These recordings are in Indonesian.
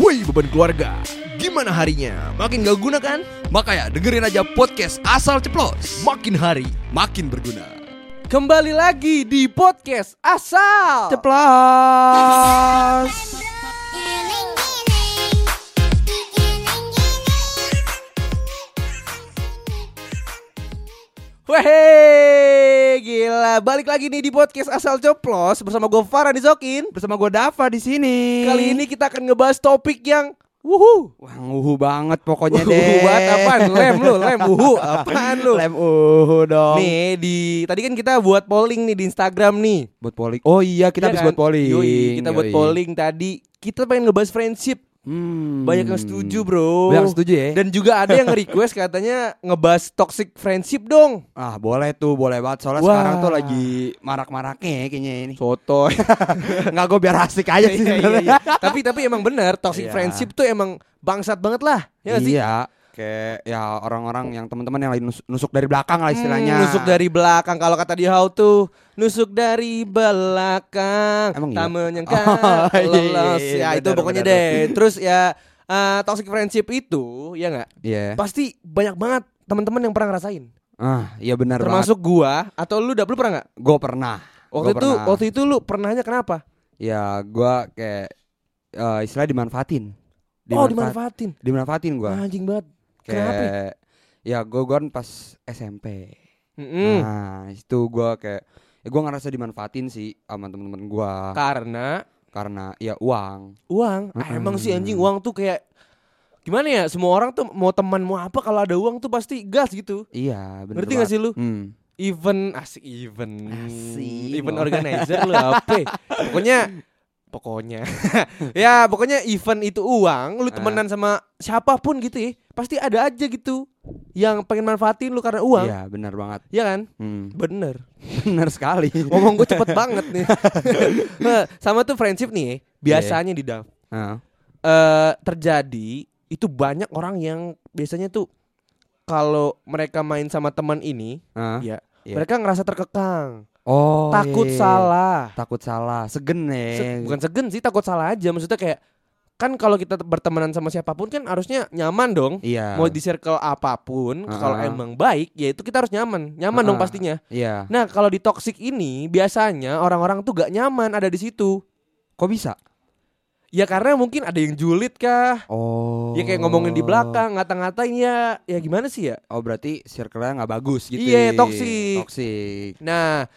Woi beban keluarga, gimana harinya? Makin gak guna kan? Makanya dengerin aja podcast asal ceplos. Makin hari Makin berguna. Kembali lagi di podcast asal Ceplos. Wehe, gila. Balik lagi nih di podcast asal coplos bersama gue Farah Dizokin. Bersama gue Dava di sini. Kali ini kita akan ngebahas topik yang wuhu. Wah, nguhu banget pokoknya deh. Wuhu banget apaan? Lem lu, lem wuhu. Apaan lu? Lem uhu dong. Nih di tadi kan kita buat polling nih di Instagram nih. buat polling. Oh iya, kita Iya habis kan? buat polling. Yoi, kita buat Yoi. polling tadi. Kita pengen ngebahas friendship. Hmm. Banyak yang setuju, Bro. Banyak yang setuju ya. Dan juga ada yang request katanya ngebahas toxic friendship dong. Ah, boleh tuh, boleh banget. Soalnya Wah. sekarang tuh lagi marak-maraknya ya kayaknya ini. Soto. Enggak gue biar asik aja sih. Iya, iya, iya. tapi tapi emang benar toxic Iya. friendship tuh emang bangsat banget lah. Ya nggak sih? Iya. Kayak ya orang-orang yang teman-teman yang lagi nus- nusuk dari belakang lah istilahnya. Hmm, nusuk dari belakang kalau kata di how tuh nusuk dari belakang Emang tak iya? menyangka Oh, iya, lolos iya, ya benar, itu pokoknya deh terus ya eh, toxic friendship itu ya nggak Iya. pasti banyak banget teman-teman yang pernah ngerasain Ah, iya benar termasuk gua atau lu udah lu pernah nggak Gue pernah. waktu Gua itu pernah. waktu itu lu pernahnya kenapa Ya gue kayak eh, istilah dimanfaatin. oh Dimanfaat- dimanfaatin Dimanfaatin gue. anjing banget kenapa ya? Kayak ya gue kan pas SMP. Mm-mm. Nah itu gue kayak ya gue ngerasa dimanfaatin sih sama temen-temen gue karena karena ya uang. uang ah, Mm-mm. emang sih anjing uang tuh kayak gimana ya semua orang tuh mau teman mau apa kalau ada uang tuh pasti gas gitu Iya bener Ngerti gak sih lu? Hmm. event asik event Asik. event organizer lu apa pokoknya pokoknya ya pokoknya event itu uang lu Ah. temenan sama siapa pun gitu ya pasti ada aja gitu yang pengen manfaatin lu karena uang Iya benar banget. ya kan Hmm. bener bener sekali. ngomong gue cepet banget nih Nah, sama tuh friendship nih ya, biasanya di Dav Ah. eh terjadi itu banyak orang yang biasanya tuh kalau mereka main sama teman ini Ah. ya Iya. mereka ngerasa terkekang Oh takut iya. salah Takut salah. Segen ya. Se- bukan segen sih takut salah aja maksudnya kayak kan kalau kita bertemanan sama siapa pun kan harusnya nyaman dong Iya. mau di circle apa pun Ah. kalau emang baik ya itu kita harus nyaman nyaman dong Ah. pastinya Iya. nah kalau di toxic ini biasanya orang-orang tuh gak nyaman ada di situ Kok bisa? Ya karena mungkin ada yang julid kah Oh. ya kayak ngomongin di belakang ngata-ngatain ya ya gimana sih ya Oh berarti circle-nya nggak bagus gitu. Iya, ya. toxic. Toxic. nah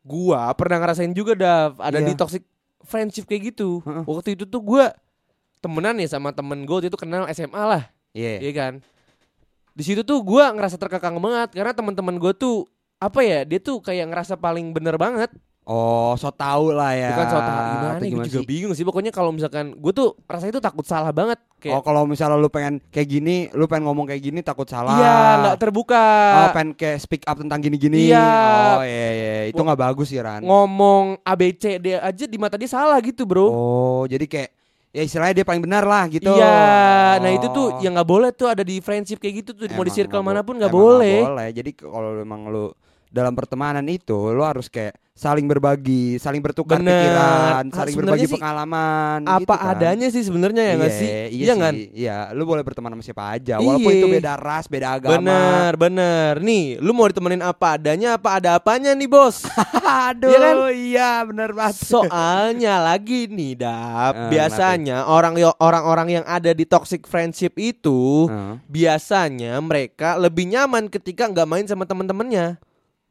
gua pernah ngerasain juga Dav ada Iya. di toxic friendship kayak gitu Heeh. waktu itu tuh gua temenan ya sama temen gue itu kenal SMA lah Iya. Iya kan di situ tuh gua ngerasa terkekang banget karena teman-teman gue tuh apa ya dia tuh kayak ngerasa paling bener banget Oh, so tau lah ya. bukan soal gimana, Atau gue gimana juga sih? bingung sih pokoknya kalau misalkan gue tuh rasanya tuh takut salah banget Oh, kayak kalau misalnya lu pengen kayak gini, lu pengen ngomong kayak gini takut salah. iya nggak terbuka Oh, pengen kayak speak up tentang gini-gini. Iya. Oh, iya, iya. Itu nggak bagus sih, Ran. ngomong ABC dia aja di mata dia salah gitu bro Oh, jadi kayak ya istilahnya dia paling benar lah gitu. Iya, nah itu Oh. tuh yang nggak boleh tuh ada di friendship kayak gitu tuh mau di Emang circle bo- mana pun nggak emang boleh. boleh. Jadi kalau emang lu dalam pertemanan itu lu harus kayak saling berbagi, saling bertukar Bener. pikiran, saling sebenarnya berbagi sih pengalaman Apa gitu kan. adanya sih sebenarnya ya nggak Iya, sih? Iya, Iya sih. kan? Iya, lu boleh berteman sama siapa aja walaupun Iya. itu beda ras, beda agama. Bener, bener. Nih, lu mau ditemenin apa adanya, apa ada apanya nih bos? Aduh, Iya kan? iya bener banget. Soalnya lagi nih, Dap. Eh, biasanya orang yo- orang-orang yang ada di toxic friendship itu Heeh. biasanya mereka lebih nyaman ketika nggak main sama teman-temannya.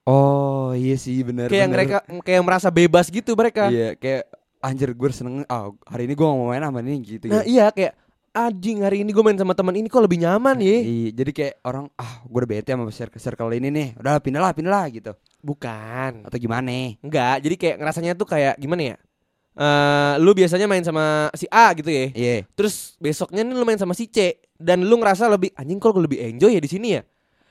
Oh, iya sih bener. Kayak bener. mereka kayak merasa bebas gitu mereka. Iya, kayak anjir gue seneng ah hari ini gue mau main sama ini gitu Nah, ya. iya kayak anjing hari ini gue main sama teman ini kok lebih nyaman ya. Iya, jadi kayak orang ah gue udah bete sama circle, circle ini nih. Udah pindah lah, pindah lah gitu. Bukan. Atau gimana? Enggak, jadi kayak ngerasanya tuh kayak gimana ya? Eh, lu biasanya main sama si A gitu ya. Iya. Terus besoknya nih lu main sama si C dan lu ngerasa lebih anjing kok lebih enjoy ya di sini ya.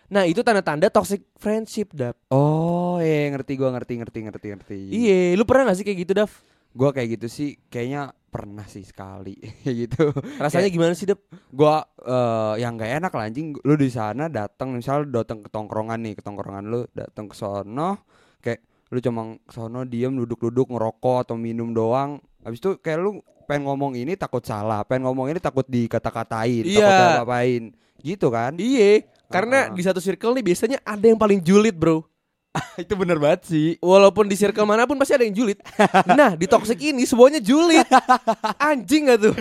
Nah, itu tanda-tanda toxic friendship, Dap. Oh, iya ngerti gue ngerti ngerti ngerti ngerti. Iya, lu pernah gak sih kayak gitu, Dap? Gue kayak gitu sih kayaknya pernah sih sekali kayak gitu. Rasanya gimana sih, Dap? Gua eh yang nggak enak lah anjing lu di sana datang misal datang ke tongkrongan nih ke tongkrongan lu datang ke sono kayak lu cuma ke sono diem duduk-duduk ngerokok atau minum doang Habis itu kayak lu pengen ngomong ini takut salah, pengen ngomong ini takut dikata-katain, Iya. takut apa-apain. Gitu kan? Iya, karena Ah. di satu circle nih biasanya ada yang paling julid, Bro. itu bener banget sih. Walaupun di circle mana pun pasti ada yang julid. Nah, di toxic ini semuanya julid. Anjing gak tuh?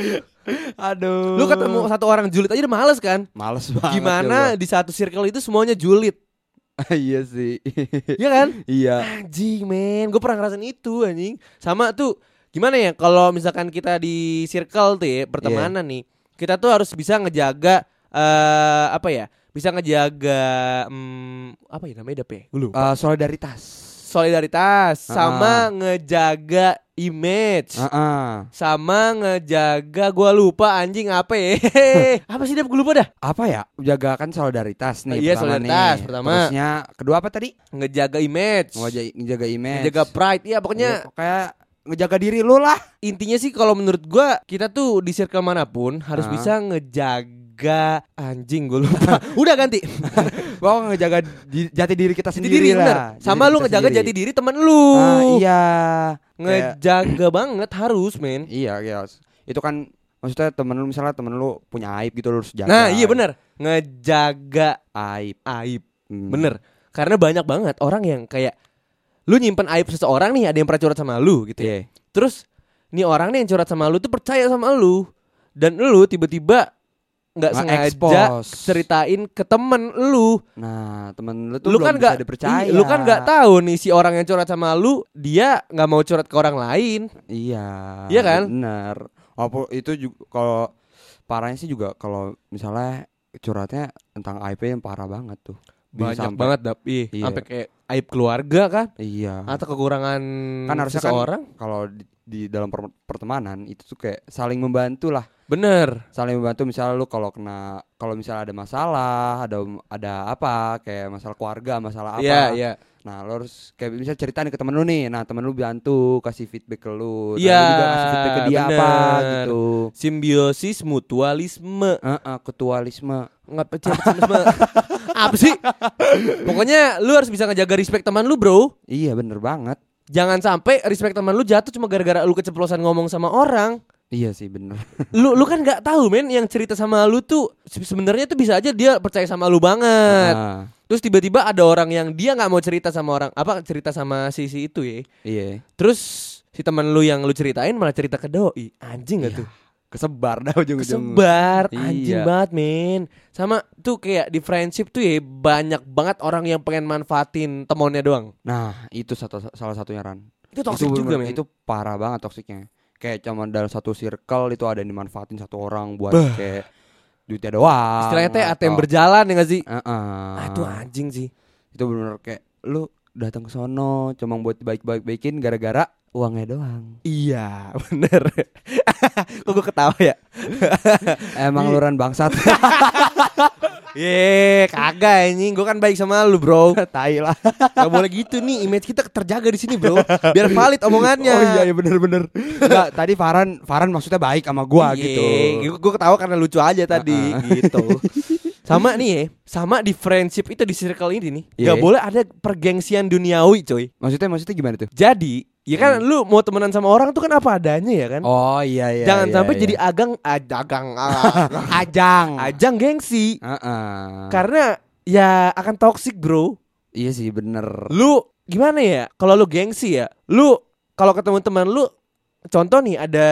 Aduh. Lu ketemu satu orang julid aja udah males kan? males banget. Gimana di satu circle itu semuanya julid? iya sih. Iya kan? iya. Anjing men, gue pernah ngerasain itu anjing. Sama tuh gimana ya kalau misalkan kita di circle tuh ya pertemanan nih, kita tuh harus bisa ngejaga eh apa ya? Bisa ngejaga hmm, apa ya namanya ya? Gue lupa. Eh, solidaritas. Solidaritas Ah. sama ngejaga image. Heeh. Sama ngejaga gua lupa anjing apa ya? apa sih dap gue lupa dah. Apa ya? Jaga kan solidaritas nih Iya, pertama solidaritas nih. pertama. Terusnya kedua apa tadi? Ngejaga image. Ngejaga, ngejaga image. Ngejaga pride. Iya pokoknya Iya, kayak ngejaga diri lu lah. intinya sih kalau menurut gua kita tuh di circle mana pun harus Ah. bisa ngejaga anjing gue lupa. Udah ganti. Pokoknya ngejaga di- jati diri kita Jati sendiri diri lah. bener. Sama diri lu ngejaga sendiri. jati diri temen lu. Ah, iya. Ngejaga banget harus, men. Iya, iya. Itu kan maksudnya temen lu misalnya temen lu punya aib gitu lu harus jaga. Nah, iya bener Ngejaga Aib. aib. Hmm. Bener. Karena banyak banget orang yang kayak lu nyimpen aib seseorang nih, ada yang pernah curhat sama lu gitu ya. Iya. Terus nih orang nih yang curhat sama lu tuh percaya sama lu dan lu tiba-tiba nggak sengaja ceritain ke temen lu Nah, temen lu tuh lu belum kan bisa nggak dipercaya. lu kan nggak tahu nih si orang yang curhat sama lu dia nggak mau curhat ke orang lain Iya. Iya kan? Bener. Walaupun itu juga kalau parahnya sih juga kalau misalnya curhatnya tentang aib yang parah banget tuh. Bisa banyak sampai- banget dap Iya. sampai kayak aib keluarga kan Iya. atau kekurangan Kan harusnya kan- seseorang Kalau di, dalam per- pertemanan itu tuh kayak saling membantu lah. bener Saling membantu misalnya lu kalau kena kalau misalnya ada masalah, ada ada apa kayak masalah keluarga, masalah apa. iya iya Nah, lo harus kayak bisa cerita nih ke temen lu nih. Nah, temen lu bantu kasih feedback ke lu. Nah, Iya, lu juga kasih feedback ke dia apa bener. gitu. simbiosis mutualisme Heeh, ketualisme. nggak mutualisme apa sih pokoknya lu harus bisa ngejaga respect teman lu bro Iya, bener banget. Jangan sampai respect teman lu jatuh cuma gara-gara lu keceplosan ngomong sama orang. Iya sih, bener. lu lu kan nggak tahu men yang cerita sama lu tuh se- sebenarnya tuh bisa aja dia percaya sama lu banget. Ah, terus tiba-tiba ada orang yang dia nggak mau cerita sama orang apa cerita sama si si itu ya. Iya. terus si teman lu yang lu ceritain malah cerita ke doi. Anjing gak Iya, tuh Kesebar dah ujung-ujung. kesebar anjing Iya. banget men sama tuh kayak di friendship tuh ya banyak banget orang yang pengen manfaatin temonnya doang Nah, itu satu salah satunya Ran. itu toxic itu juga men Itu parah banget toksiknya. Kayak cuma dalam satu circle itu ada yang dimanfaatin satu orang buat Bah. kayak duitnya doang. istilahnya teh ATM berjalan ya gak sih Heeh. ah, itu anjing sih itu bener kayak lu datang ke sono cuma buat baik-baik baikin gara-gara uangnya doang. iya bener kok gue ketawa ya Emang lu ran bangsat. Ye, kagak anjing. Gue kan baik sama lu, Bro. Tai lah. Gak boleh gitu nih. Image kita terjaga di sini, Bro. Biar valid omongannya. Oh iya, iya bener-bener. Enggak, tadi Farhan Farhan maksudnya baik sama gua gitu. Gue ketawa karena lucu aja tadi gitu. Sama nih ya, sama di friendship itu di circle ini nih. Iya. Gak boleh ada pergengsian duniawi, coy. Maksudnya maksudnya gimana tuh? Jadi, ya kan lu mau temenan sama orang tuh kan apa adanya ya kan? Hmm. Oh iya iya. Jangan iya, sampai iya. jadi agang agang ah, ajang. ajang gengsi. Heeh. Karena ya akan toxic, Bro. Iya sih bener. lu gimana ya kalau lu gengsi ya lu kalau ketemu teman lu contoh nih ada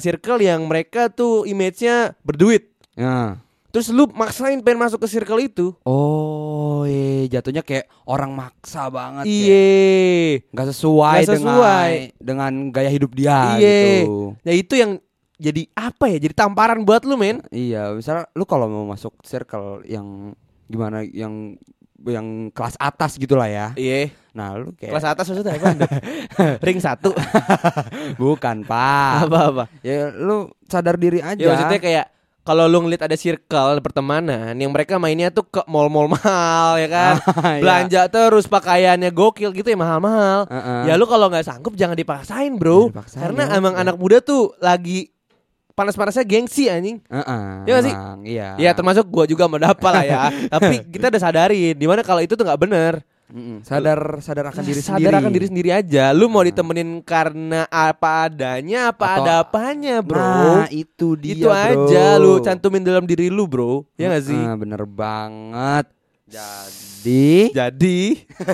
circle yang mereka tuh image-nya berduit Ya. Terus lu maksain pengen masuk ke circle itu Oh iya jatuhnya kayak orang maksa banget. iye Nggak sesuai, Nggak sesuai. dengan dengan gaya hidup dia Iye. gitu. nah itu yang jadi apa ya jadi tamparan buat lu men Iya, misalnya lu kalau mau masuk circle yang gimana yang yang kelas atas gitu lah ya. iya Nah, lu kayak kelas atas maksudnya apa ring satu bukan, Pak. apa apa ya lu sadar diri aja. ya maksudnya kayak kalau lu ngeliat ada circle pertemanan yang mereka mainnya tuh ke mall-mall mahal ya kan Iya. belanja terus pakaiannya gokil gitu ya mahal-mahal Heeh. Ya lu kalau nggak sanggup jangan dipaksain bro Jangan dipaksain, Karena ya. emang anak muda tuh lagi panas-panasnya gengsi anjing Heeh, Iya nggak sih? emang, Iya. Ya termasuk gua juga mendapat lah ya Tapi kita udah sadarin Di mana kalau itu tuh nggak bener Mm-mm. Sadar sadar akan diri sadar sendiri. akan diri sendiri aja. Lu mau Nah. ditemenin karena apa adanya, apa Atau- ada apanya, bro. Nah, itu dia, itu bro. aja lu cantumin dalam diri lu, bro. Ya gak sih? Ah, bener banget. Jadi Jadi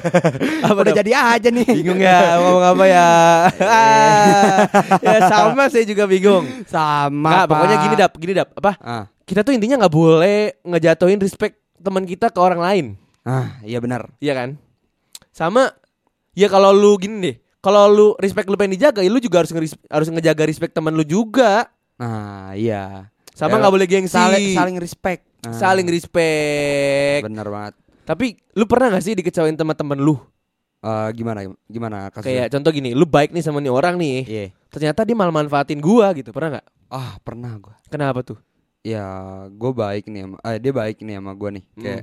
apa udah dong? jadi aja nih. bingung ya ngomong apa ya? ya sama saya juga bingung. Sama. Nggak, pokoknya gini dap, gini dap. Apa? Ah, Kita tuh intinya nggak boleh ngejatuhin respect teman kita ke orang lain. Ah, iya benar. Iya kan? Sama ya kalau lu gini deh. Kalau lu respect lu pengen dijaga, ya lu juga harus ngeris- harus ngejaga respect teman lu juga. Nah, iya. Sama Ya, nggak boleh gengsi. Saling saling respect. Ah, Saling respect. Bener banget. Tapi lu pernah gak sih dikecewain teman-teman lu? Eh, gimana gimana kasusnya? Kayak contoh gini, lu baik nih sama nih orang nih. Iya. Ternyata dia malah manfaatin gua gitu. Pernah nggak? Ah, pernah gua. Kenapa tuh? Ya, gue baik nih sama eh, dia baik nih sama gua nih. Hmm.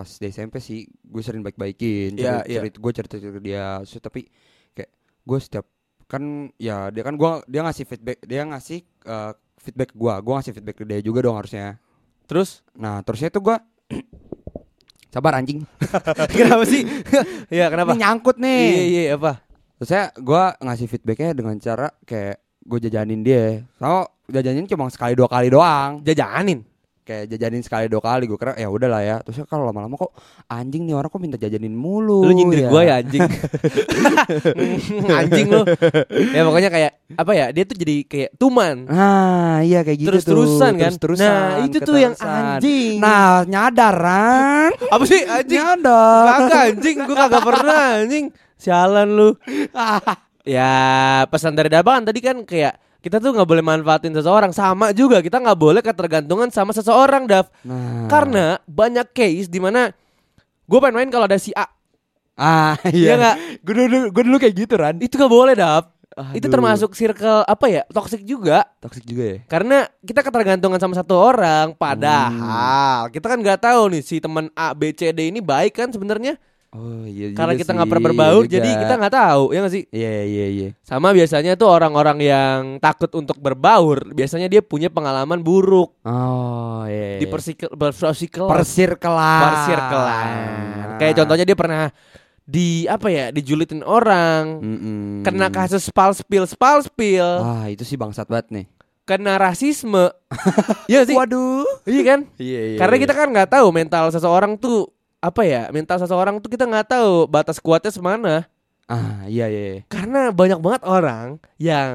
Pas di SMP sih gue sering baik-baikin. Iya, cerita, iya. cerita gue cerita cerita dia. So, tapi kayak gue setiap kan ya dia kan gua dia ngasih feedback dia ngasih eh, feedback gua gua ngasih feedback ke dia juga dong harusnya Terus nah terusnya tuh gua sabar anjing kenapa sih? ya kenapa? Ini nyangkut nih Iya iya apa? terusnya gua ngasih feedbacknya dengan cara kayak gue jajanin dia sama jajanin cuma sekali dua kali doang Jajanin. Kayak jajanin sekali dua kali gue kira ya udahlah ya terusnya kalau lama-lama kok anjing nih orang kok minta jajanin mulu Lu nyindir gua ya anjing. anjing lu. Ya pokoknya kayak apa ya? Dia tuh jadi kayak tuman. Nah, iya kayak gitu Terus-terusan tuh. kan? Terus-terusan, Nah, itu tuh yang anjing. Nah, nyadar kan? Apa sih anjing? Nyadar. Kagak anjing, gua kagak pernah anjing. Sialan lu. ya, pesan dari Dabangan tadi kan kayak kita tuh nggak boleh manfaatin seseorang sama juga kita nggak boleh ketergantungan sama seseorang Dav Nah. karena banyak case di mana gue pengen main kalau ada si A ah Iya nggak? Gue dulu gue dulu kayak gitu Ran. itu gak boleh Dav itu Aduh. termasuk circle apa ya toxic juga toxic juga ya. karena kita ketergantungan sama satu orang padahal Hmm. kita kan nggak tahu nih si teman A B C D ini baik kan sebenarnya Oh iya karena kita nggak pernah berbaur juga. jadi kita nggak tahu ya nggak sih Iya iya iya. sama biasanya tuh orang-orang yang takut untuk berbaur biasanya dia punya pengalaman buruk Oh iya. di persikel persikel persirkelan. persirkelan kayak contohnya dia pernah di apa ya dijulitin orang Mm-mm. kena kasus spal spill spal spill Wah, itu sih bangsat banget nih. kena rasisme Iya sih Waduh. iya kan Iya iya. karena iya. kita kan nggak tahu mental seseorang tuh apa ya mental seseorang tuh kita nggak tahu batas kuatnya semana ah iya iya. iya. karena banyak banget orang yang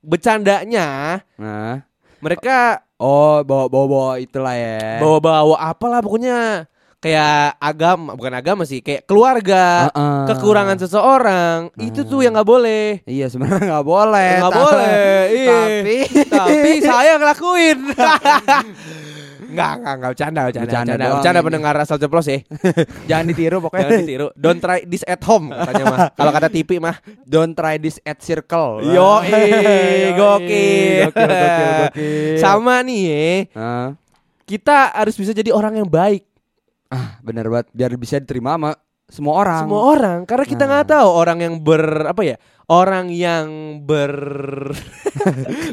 bercandanya Nah, mereka oh bawa bawa bawa itulah ya. bawa-bawa apalah pokoknya kayak agama bukan agama sih kayak keluarga Heeh. kekurangan seseorang itu tuh yang nggak boleh Iya sebenarnya nggak boleh. nggak boleh iya Tapi tapi saya ngelakuin Enggak, enggak, enggak bercanda, bercanda, Bercanda bercanda, bercanda pendengar asal ceplos ya. jangan ditiru pokoknya. Jangan ditiru. Don't try this at home katanya mah. Kalau kata TV mah. Don't try this at circle. Yo, gokil. gokil, gokil, gokil. Sama nih ya, Ah, kita harus bisa jadi orang yang baik. ah, bener banget. Biar bisa diterima sama semua orang. Semua orang, karena kita Nah. nggak tahu orang yang ber apa ya, orang yang ber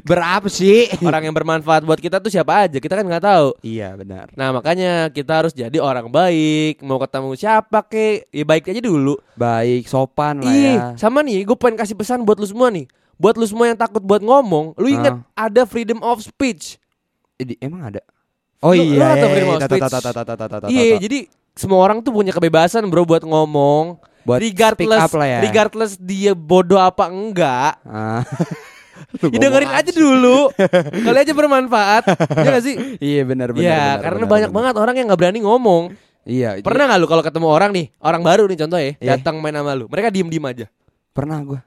Berapa sih? orang yang bermanfaat buat kita tuh siapa aja. Kita kan nggak tahu. iya benar. Nah makanya kita harus jadi orang baik. Mau ketemu siapa ke, ya baik aja dulu. Baik, sopan lah Ih, ya. sama nih, gue pengen kasih pesan buat lu semua nih. Buat lu semua yang takut buat ngomong, lu inget ada freedom of speech. Eh, di- emang ada. Oh Lu- iya. lu iya, iya, ta- ta- ta- Iya, ta- jadi semua orang tuh punya kebebasan bro buat ngomong. buat regardless, lah ya. regardless dia bodoh apa enggak, Ah. ya dengerin aja dulu. Kali aja bermanfaat, ya gak sih? Iya benar benar. Iya, benar, karena benar, banyak benar. banget orang yang nggak berani ngomong. Iya. Pernah nggak lu kalau ketemu orang nih, orang baru nih contoh ya, Iya. datang main sama lu, mereka diem diem aja. Pernah gua.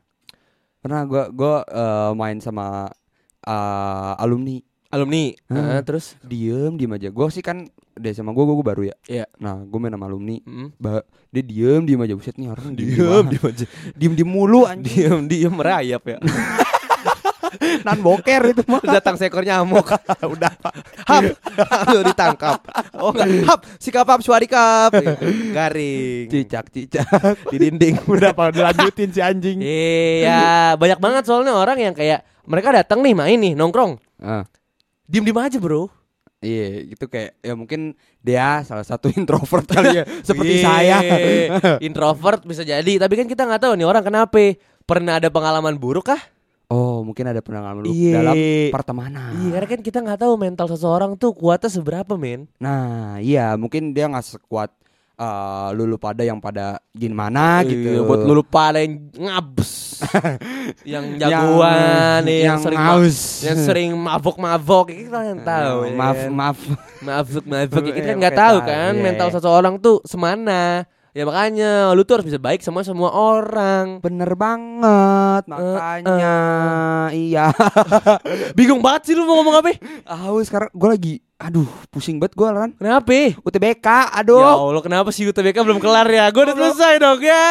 Pernah gua gua eh, main sama eh, alumni Alumni, Hmm. Nah, terus, diem diem aja. Gua sih kan deh sama gua, gua, gua baru ya. Iya. Nah, gua main sama alumni. mm, Ba dia diem diem aja buset nih orang diem diem aja, diem diem mulu anjing. diem diem merayap ya. Nan boker itu mah. Datang seekor nyamuk. Udah, Pak. Hap, lu ditangkap. Oh enggak, hap, sikap hap suarikap. Garing. Cicak cicak. di dinding. Udah pada lanjutin si anjing. Iya, banyak banget soalnya orang yang kayak mereka datang nih main nih nongkrong. Ah. Diem diem aja bro. Iya, gitu kayak ya mungkin dia salah satu introvert kali ya, seperti Iya. saya. Introvert bisa jadi, tapi kan kita nggak tahu nih orang kenapa. Pernah ada pengalaman buruk kah? Oh, mungkin ada pengalaman lu Iya. dalam pertemanan. Iya, karena kan kita nggak tahu mental seseorang tuh kuatnya seberapa, men. Nah, iya, mungkin dia nggak sekuat eh, lulu pada yang pada gimana gitu. Iya, buat lu pada yang ngabs. yang jagoan nih, yang, yang sering haus. yang sering mabok-mabok kita yang tahu. ya maaf, kan? maaf. Mabuk kita kan nggak tahu kan Iya, mental iya. seseorang tuh semana. Ya makanya lu tuh harus bisa baik sama semua orang. Bener banget, makanya iya. Bingung banget sih lu mau ngomong apa? Ah, sekarang gue lagi, aduh, pusing banget gue kan. Kenapa? UTBK, Ya aduh. Allah kenapa sih UTBK belum kelar ya? Gue udah selesai dong ya.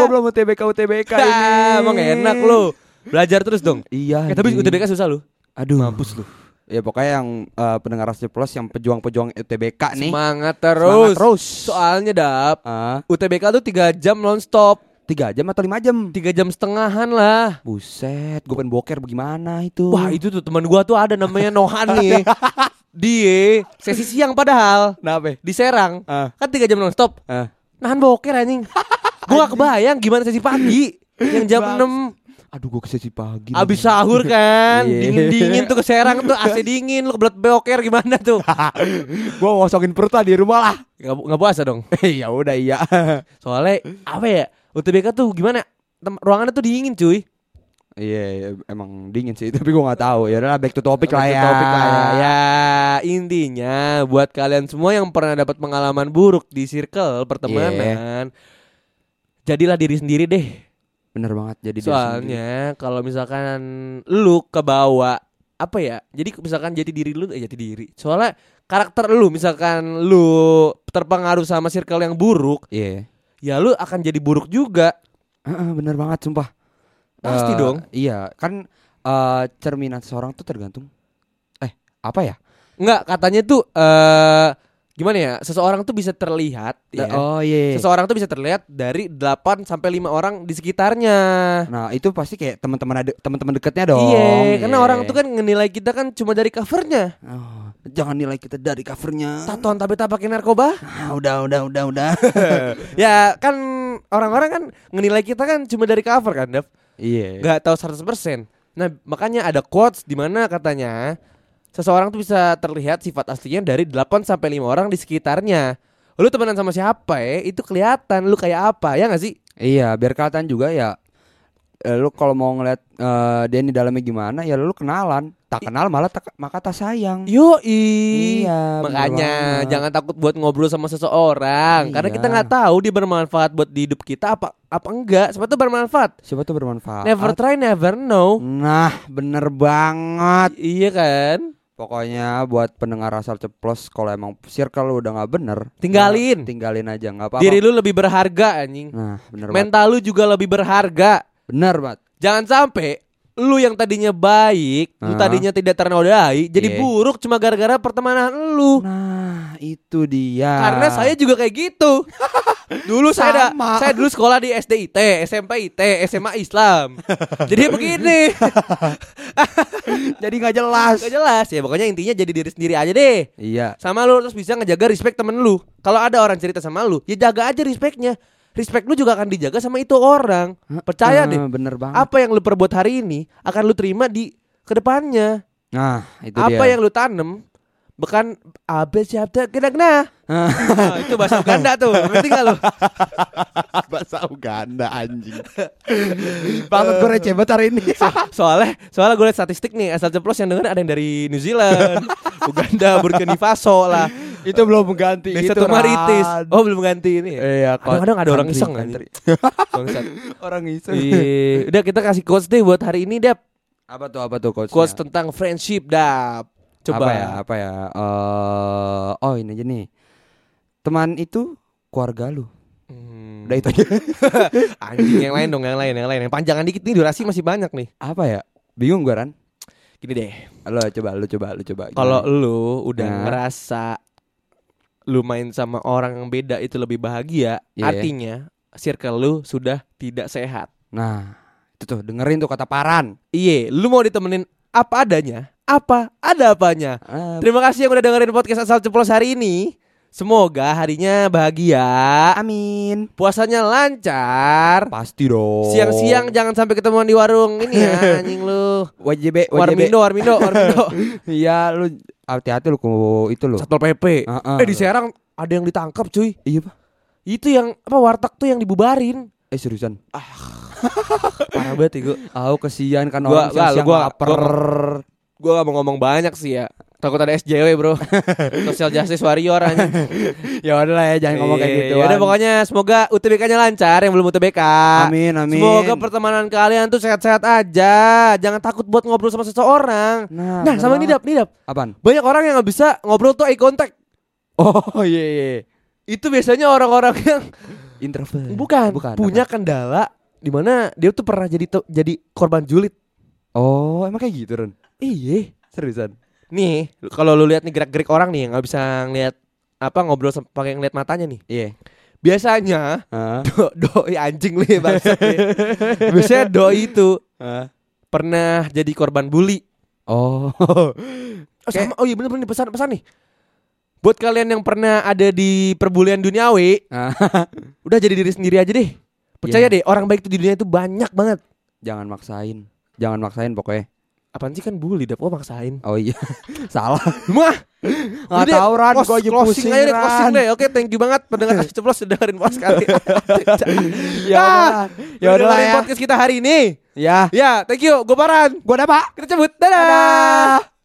Kok belum UTBK UTBK ini? Emang enak lu. Belajar terus dong. Iya. Eh, tapi. UTBK susah lu. Aduh. Mampus lu. Ya pokoknya yang eh, pendengar Rasio Plus yang pejuang-pejuang UTBK nih. Semangat Semangat terus. terus. Soalnya dap Ah, UTBK tuh 3 jam nonstop. tiga jam atau lima jam? 3 jam setengahan lah. Buset, gue pengen boker bagaimana itu? Wah itu tuh teman gua tuh ada namanya Nohan nih. Dia sesi siang padahal kenapa? di Serang. Ah, Kan 3 jam nonstop. ah. Nahan boker anjing. Gua gak kebayang gimana sesi pagi yang jam Bang. 6 Aduh, gue ke sesi pagi. Abis sahur kan Iya. Dingin-dingin tuh ke Serang tuh AC dingin Lu kebelet boker gimana tuh gue ngosongin perut lah di rumah lah. Gak, nggak puasa dong ya udah iya. Soalnya apa ya UTBK tuh gimana Tem- Ruangannya tuh dingin cuy Iya, iya, emang dingin sih, tapi gue nggak tahu. Ya udah back to topic lah Back to ya. topic lah ya. Ya intinya Buat kalian semua yang pernah dapat pengalaman buruk Di circle pertemanan Jadilah diri sendiri deh Bener banget jadi. Soalnya kalau misalkan lu kebawa apa ya? Jadi misalkan jadi diri lu eh jadi diri. Soalnya karakter lu misalkan lu terpengaruh sama circle yang buruk, Iya. ya lu akan jadi buruk juga. Heeh, bener banget sumpah. Pasti Eh, dong. Iya, kan eh, cerminan seorang tuh tergantung eh apa ya? Enggak, katanya tuh eh gimana ya? Seseorang tuh bisa terlihat ya. Oh iya. Seseorang tuh bisa terlihat dari 8 sampai 5 orang di sekitarnya. Nah, itu pasti kayak teman-teman ada teman-teman dekatnya dong. Iya, karena Iya. orang tuh kan menilai kita kan cuma dari covernya. Oh, jangan nilai kita dari covernya. Tatoan tapi tak pakai narkoba. Ah, udah, udah, udah, udah. ya kan orang-orang kan ngenilai kita kan cuma dari cover kan, Dev. Iya. Gak tahu 100%. Nah, makanya ada quotes di mana katanya seseorang tuh bisa terlihat sifat aslinya dari 8 sampai 5 orang di sekitarnya. Lu temenan sama siapa ya? Itu kelihatan lu kayak apa, ya gak sih? Iya, biar kelihatan juga ya. eh, lu kalau mau ngeliat eh, dia ini dalamnya gimana, ya lu kenalan. Tak kenal malah tak, maka tak sayang. Yo Iya, Makanya banget. jangan takut buat ngobrol sama seseorang karena Iya. kita nggak tahu dia bermanfaat buat di hidup kita apa apa enggak. Siapa tuh bermanfaat? Siapa tuh bermanfaat? Never try never know. Nah, bener banget. Iya kan? Pokoknya buat pendengar asal ceplos kalau emang circle lu udah nggak bener, Tinggalin. ya tinggalin aja nggak apa-apa. Diri lu lebih berharga anjing. Nah, bener banget. Mental lu juga lebih berharga. Bener banget. Jangan sampai lu yang tadinya baik, lu Ah. tadinya tidak ternodai, jadi Iya. buruk cuma gara-gara pertemanan lu. Nah, itu dia. Karena saya juga kayak gitu. dulu saya ada, saya dulu sekolah di SDIT, SMP IT, SMA Islam. jadi begini, jadi nggak jelas. gak jelas ya. Pokoknya intinya jadi diri sendiri aja deh. Iya. Sama lu terus bisa ngejaga respect temen lu. Kalau ada orang cerita sama lu, ya jaga aja respectnya. Respect lu juga akan dijaga sama itu orang. Percaya Eh, deh. Bener banget. Apa yang lu perbuat hari ini akan lu terima di ke depannya. Nah, itu Apa dia. yang lu tanam Bukan abis siapa kena kena. Nah, itu bahasa Uganda tuh. Ngerti gak lu? bahasa Uganda anjing. Banget gue receh banget hari ini. Soalnya soalnya gue liat statistik nih asal ceplos yang denger ada yang dari New Zealand, Uganda, Burkina Faso lah. Itu belum mengganti Desa itu Tumaritis. Oh belum ganti ini. ya? Iya, Kadang-kadang ada orang iseng. Bangsat. orang iseng. Iya. Udah kita kasih quotes deh buat hari ini Dap. Apa tuh apa tuh coach? Quotes tentang friendship Dap. Coba Apa ya? Apa ya? Eh, oh ini aja nih. Teman itu keluarga lu. Hmm. Udah itu aja. Anjing yang lain dong, yang lain, yang lain. Yang panjangan dikit nih durasi masih banyak nih. apa ya? Bingung gue Ran. Gini deh. Lo coba, lu coba, lu coba. Kalau lu udah Nah. ngerasa lu main sama orang yang beda itu lebih bahagia, Iya. artinya circle lu sudah tidak sehat. Nah, itu tuh dengerin tuh kata Paran. Iye, lu mau ditemenin apa adanya apa? Ada apanya? Ah, Terima kasih yang udah dengerin podcast asal ceplos hari ini. Semoga harinya bahagia, amin. puasanya lancar. Pasti dong. Siang-siang jangan sampai ketemuan di warung ini ya anjing lu. WJB, WJB. Warmindo, Warmindo, Warmindo. Iya, lu hati-hati lu itu lu. Satpol PP. Ah, ah. Eh di Serang ada yang ditangkap cuy. Iya, Pak. Itu yang apa warteg tuh yang dibubarin. Eh seriusan. Parah banget ya gue. Aku kesian kan Gua- orang siang-siang gua- lapar. gua- Gue gak mau ngomong banyak sih ya. Takut ada SJW bro. Social Justice Warrior anjing. ya udah lah ya, jangan ngomong kayak gitu. Ya udah pokoknya semoga UTBK-nya lancar yang belum UTBK. Amin, amin. Semoga pertemanan kalian tuh sehat-sehat aja. Jangan takut buat ngobrol sama seseorang. Nah, Nah, sama ini dap, nih dap. Apaan? Banyak orang yang nggak bisa ngobrol tuh eye contact. Oh iya iya. Itu biasanya orang-orang yang Introvert. bukan, Bukan. punya apa? kendala di mana dia tuh pernah jadi jadi korban julid. Oh, emang kayak gitu, Ren? Iya. Seriusan. Nih, kalau lu lihat nih gerak-gerik orang nih nggak bisa ngeliat apa ngobrol pakai ngeliat matanya nih. Iya. Biasanya Hah? do doi anjing lu ya bangsa. Biasanya doi itu Hah? pernah jadi korban bully. Oh. Oh, sama, oh iya bener-bener pesan-pesan nih. Buat kalian yang pernah ada di perbulian duniawi, Ah, udah jadi diri sendiri aja deh. Percaya Iya. deh, orang baik tuh di dunia itu banyak banget. Jangan maksain. Jangan maksain pokoknya. Apaan sih kan bully, dap gua maksain. Oh iya. Salah. Mah, Nggak tahu Ran, gua aja pusing, aja deh, closing deh. Oke, thank you banget pendengar kasih ceplos sudah dengerin podcast kali. Ya Ah, udah. Ya udah lah dengerin ya. podcast kita hari ini. Ya. Ya, thank you. Gue Paran. Gua ada, Pak. Kita cabut. Dadah. Dadah.